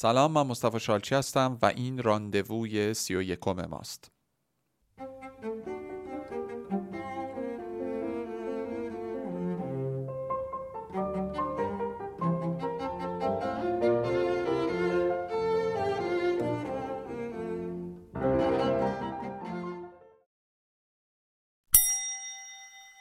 سلام من مصطفی شالچی هستم و این راندووی سی و یکم ماست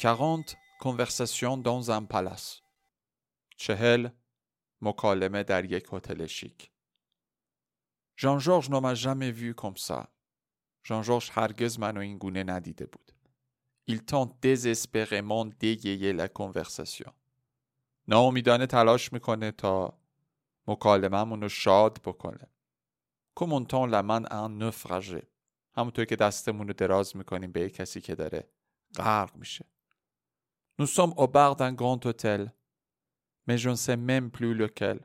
Quarante conversations dans un palace. چهل مکالمه در یک هتل شیک. M'a jamais vu comme ça. Jean-Georges هرگز منو این گونه ندیده بود. Il tente désespérément d'égayer la conversation. ناامیدانه تلاش می‌کنه تا مکالممون رو شاد بکنه. Comme on tend la main à un naufragé. همونطور که دستمون رو دراز می‌کنیم به کسی که داره غرق میشه. Nous sommes au bar d'un grand hôtel. Mais je ne sais même plus lequel.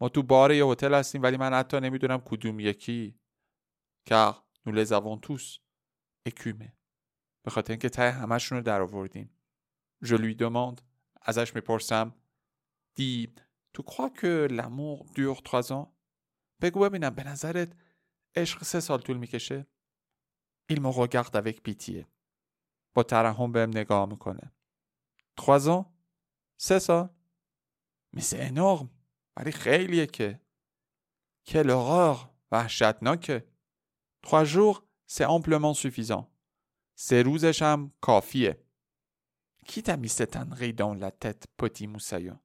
ما تو بار یه هتل هستیم ولی من حتی نمی‌دونم کدوم یکی. nous les avons tous écumés. به خاطر اینکه ته همشون رو در آوردیم. Lui demande ازش می‌پرسم دی تو crois que l'amour dure trois؟ بگو ببینم به نظرت عشق سه سال طول می‌کشه؟ Il me regarde avec pitié. با ترحم بهم نگاه می‌کنه. Trois? سه سال؟ C'est énorme. ولی خیلیه که. Quelle horreur. وحشتناکه. Trois jours, c'est amplement suffisant. سه روزش هم کافیه. کی t'a mis cette ânerie dans la tête, petit moussaillon?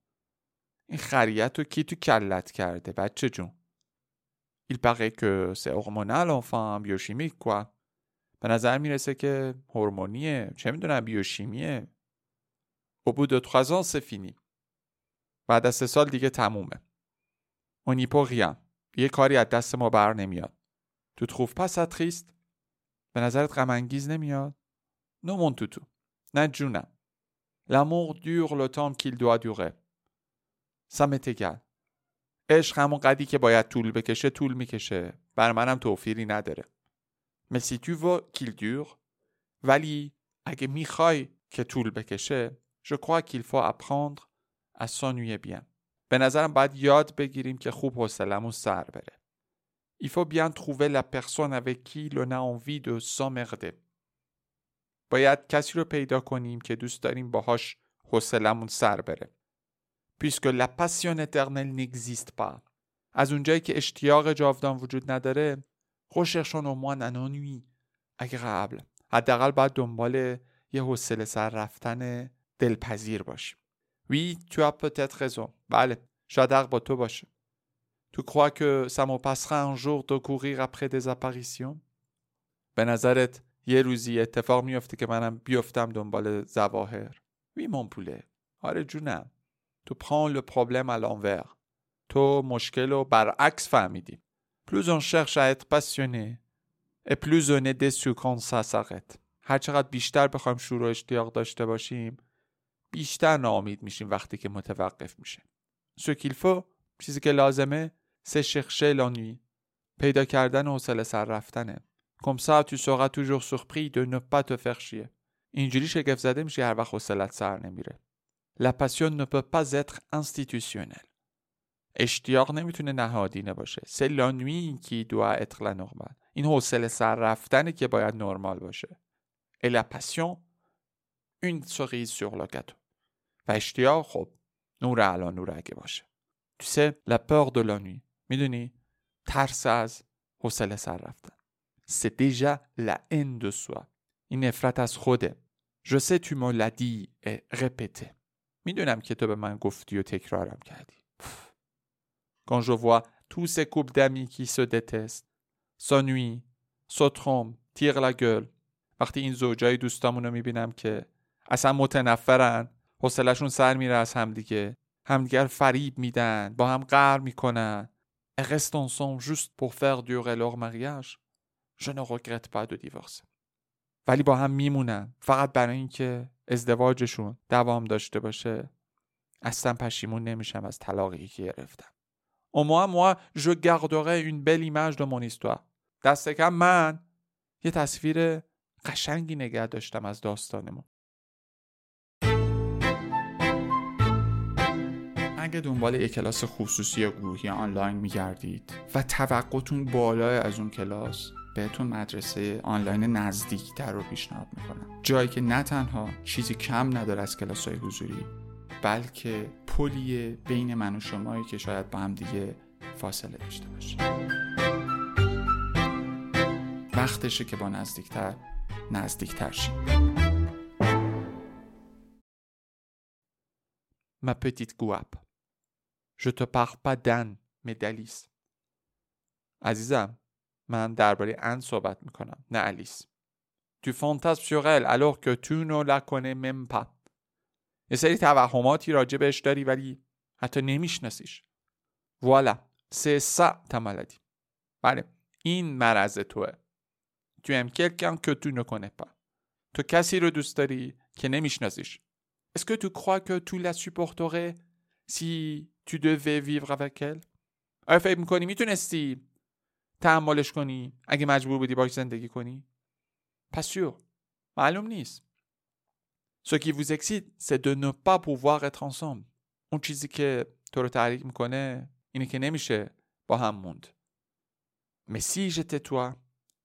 این خریت رو کی تو کلت کرده بچه جون؟ Il paraît que c'est hormonal enfin biochimique quoi. به نظر می‌رسه که هورمونیه چه می‌دونم بیوشیمیه au bout de trois ans c'est fini بعد از سه سال دیگه تمومه. peut rien یه کاری از دست ما بر نمیاد. تو pas ça triste به نظرت غم انگیز نمیاد؟ Non mon toutou. نه جونم. Le temps qu'il doit durer. Ça m'est égal. عشق همون قدی که باید طول بکشه طول می‌کشه. بر منم توفیری نداره. Si tu veux qu'il dure ولی اگه می‌خوای که طول بکشه je crois qu'il faut apprendre à s'ennuyer bien به نظرم باید یاد بگیریم که خوب حوصلمون سر بره. Il faut bien trouver la personne avec qui l'on a باید کسی رو پیدا کنیم که دوست داریم باهاش حوصلمون سر بره. Puisque la passion éternelle n'existe pas. از اونجایی که اشتیاق جاودان وجود نداره recherchons au moins un ennui حداقل باید دنبال یه حوصله سر رفتن دلپذیر باشیم. Oui, tu as peut-être raison. بله شاید حق با تو باشه Tu crois que ça me passera un jour de courir après des apparitions به نظرت یه روزی اتفاق میفته که منم بیفتم دنبال زواهر Oui mon poulet آره جونم تو prends le problème à l'envers تو مشکل رو برعکس فهمیدی Plus on cherche à être passionné et plus on est déçu quand ça s'arrête هر چقدر بیشتر بخوایم شور و اشتیاق داشته باشیم بیشتر ناامید میشیم وقتی که متوقف میشه سوکیلفو چیزی که لازمه سه شخشه لانوی پیدا کردن حوصله سر رفتنه. Comme ça tu seras toujours surpris de ne pas te faire chier اینجوری شگفت زده میشه هر وقت حوصلت سر نمیره. La passion n'a pas à être institutionnelle اشتیاق نمی‌تونه نهادینه باشه. C'est l'ennui qui doit être normal این حوصله سر رفتنه که باید نرمال باشه. Et la passion une cerise sur le و اشتیاق خب نور علا نور اگه باشه la peur de l'ennui می‌دونی ترس از حوصله سر رفتن c'est déjà la haine de این نفرت از خوده je sais tu me l'as می‌دونم که تو به من گفتی و تکرارم کردی quand je vois tous ces couples d'amis qui se détestent s'ennuient se trompent tirent la وقتی این زوجای دوستامون رو می‌بینم که اصلا متنفرن حوصلشون سر میره از همدیگه همدیگر فریب میدن با هم قهر می‌کنن. Et restent ensemble juste pour faire durer leur mariage. Je ne regrette pas de ولی با هم میمونن. فقط برای اینکه ازدواجشون دوام داشته باشه. اصلا پشیمون نمیشم از طلاقی که گرفتم. Au moins moi je garderai une belle image de mon histoire. دست کم من یه تصویر قشنگی نگه داشتم از داستانمون. اگه دنبال یک کلاس خصوصی یا گروهی آنلاین میگردید و توقعتون بالای از اون کلاس بهتون مدرسه آنلاین نزدیکتر رو پیشنهاد می‌کنم. جایی که نه تنها چیزی کم نداره از کلاس های حضوری بلکه پلیه بین من و شمایی که شاید با هم دیگه فاصله داشته باشه. وقتشه که با نزدیکتر نزدیکتر شیم. Ma petite guape. Je te parle pas d'Anne, mais d'Alice. عزیزم من درباره ان صحبت می‌کنم نه الیس تو فانتاز sur elle alors que tu ne la connais même pas یه سری توهماتی راجع بهش داری ولی حتی نمیشناسیش voilà c'est ça ta maladie بله این مرض توه tu aimes quelqu'un que tu ne connais pas تو کسی رو دوست داری که نمیشناسیش Est-ce que tu crois que tu la supporterais si tu devais vivre avec elle آیا فکر می‌کنی می‌تونستی تحملش کنی اگه مجبور بودی باش زندگی کنی Pas sûr. معلوم نیست Ce qui vous excite, c'est de ne pas pouvoir être ensemble. اون چیزی که تو رو تحریک می‌کنه اینه که نمیشه با هم موند. Mais si j'étais toi,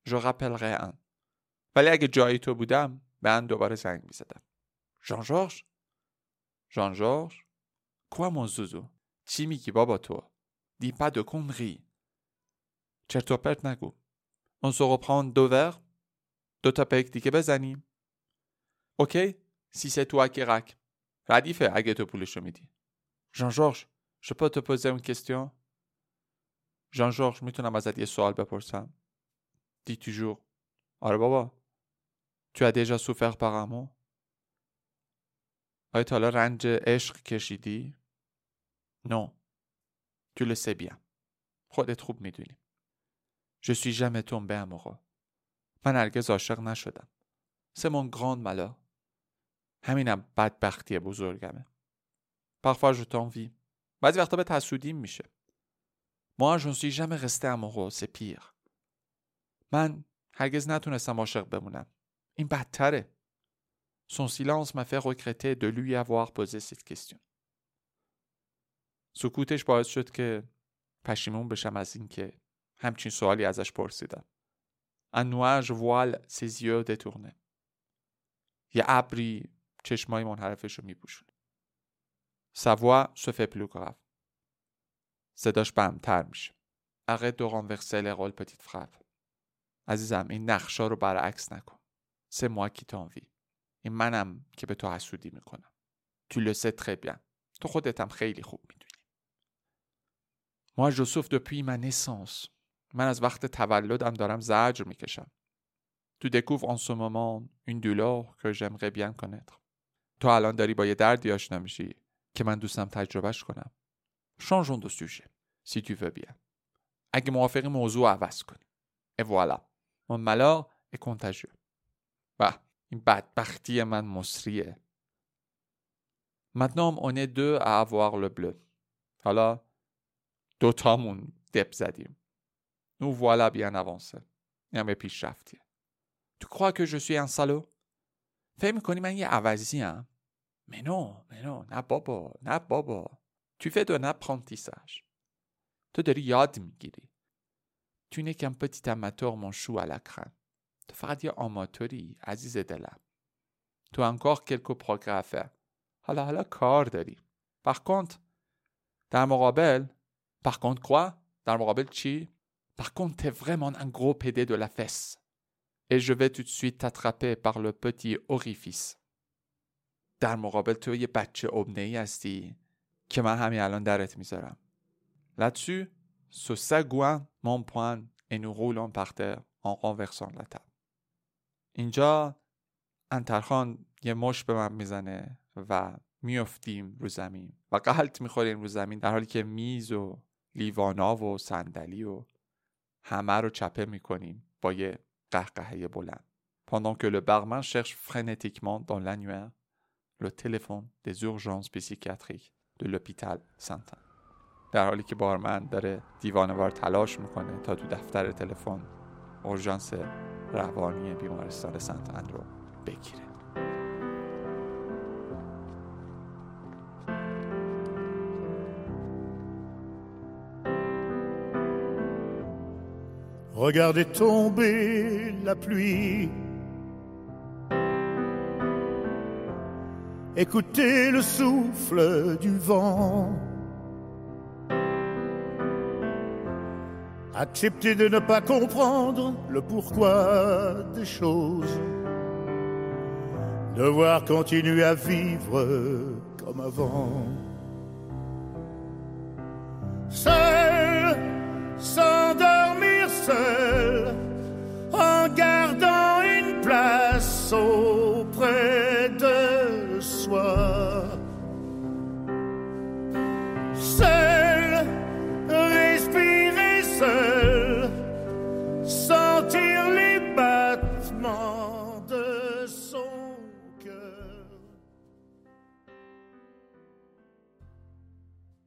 je rappellerais un. ولی اگه جایی تو بودم به دوباره زنگ می‌زدم. ژان جورج ژان جورج Quoi mon zouzou چی میگی بابا تو Dis pas de conneries چرت و پرت نگو On se reprend deux verres دو تا پیک دیگه بزنیم اوکی si c'est toi qui rack ردیفه اگه تو پولشو میدی ژان جورج je peux te poser une question ژان جورج می‌تونم ازت یه سوال بپرسم دی toujours آره بابا tu as déjà souffert par amour آیا تا حالا رنج عشق کشیدی؟ نه. تو le sais bien خودت خوب می‌دونی. Je suis jamais tombé amoureux. من هرگز عاشق نشدم. C'est mon grand malheur. همینم بدبختی بزرگمه. Parfois je t'envie. بعضی وقتا به تسودیم میشه. Moi je ne suis jamais resté amoureux. C'est pire. من هرگز نتونستم عاشق بمونم. این بدتره. Son silence m'a fait regretter de lui avoir posé cette question. سکوتش باعث شد که پشیمون بشم از اینکه همچین سوالی ازش پرسیدم. Un nuage voile ses yeux détournés. یه ابری چشمای منحرفش رو میپوشونه. Sa voix se fait plus grave. صداش بمتر میشه. Arrête de renverser les rôles petite frappe. عزیزم این نقشا رو برعکس نکن. Moi qui t'envie. این منم که به تو حسودی می‌کنم. تو لو سی تو خودت هم خیلی خوب می‌دونی. Moi je souffre depuis ma naissance. من از وقت تولدم دارم زجر می‌کشم. Tu découvres en ce moment une que j'aimerais bien connaître تو الان داری با یه دردی آشنا میشی که من دوست دارم تجربه‌ش کنم. Changeons de sujet si tu veux bien اگه موافقی موضوع عوض کنی. Et voilà mon malheur est contagieux این بدبختی من مصریه Maintenant on est deux à avoir le bleu حالا دوتامون دپ زدیم Nous voilà bien avancé این همه پیش رفتیه Tu crois que je suis un salaud فکر میکنی من یه عوضی هم Mais non, mais non, نه بابا نه بابا Tu fais de apprentissage تو داری یاد میگیری Tu n'es qu'un petit amateur mon chou à la crème تو فقط یه آماتوری عزیز دلم. Tu as encore quelques progrès à faire حالا حالا کار داری. Par contre در مقابل Par contre quoi؟ در مقابل چی؟ Par contre t'es vraiment un gros pédé de la fesse. Et je vais tout de suite t'attraper par le petit orifice. در مقابل تو یه بچه ابنه ای هستی که من همین الان درت می‌ذارم. Là-dessus ce sagouin mon poing et nous roulons par terre en renversant la table. اینجا انترخان یه مش به من می‌زنه و میافتیم رو زمین و قلط می‌خوریم رو زمین در حالی که میز و لیوانا و صندلی و همه رو چپه می‌کنیم با یه قهقهه بلند. Pendant que le barman cherche frénétiquement dans l'annuaire le téléphone des urgences psychiatriques de l'hôpital Saint-Anne در حالی که بارمن داره دیوانوار تلاش می‌کنه تا تو دفتر تلفن اورژانس روانی بیمارستان سنت اندرو بگیره Regardez tomber la pluie. Écoutez le souffle du vent. Accepter de ne pas comprendre le pourquoi des choses. Devoir continuer à vivre comme avant. Seul, s'endormir seul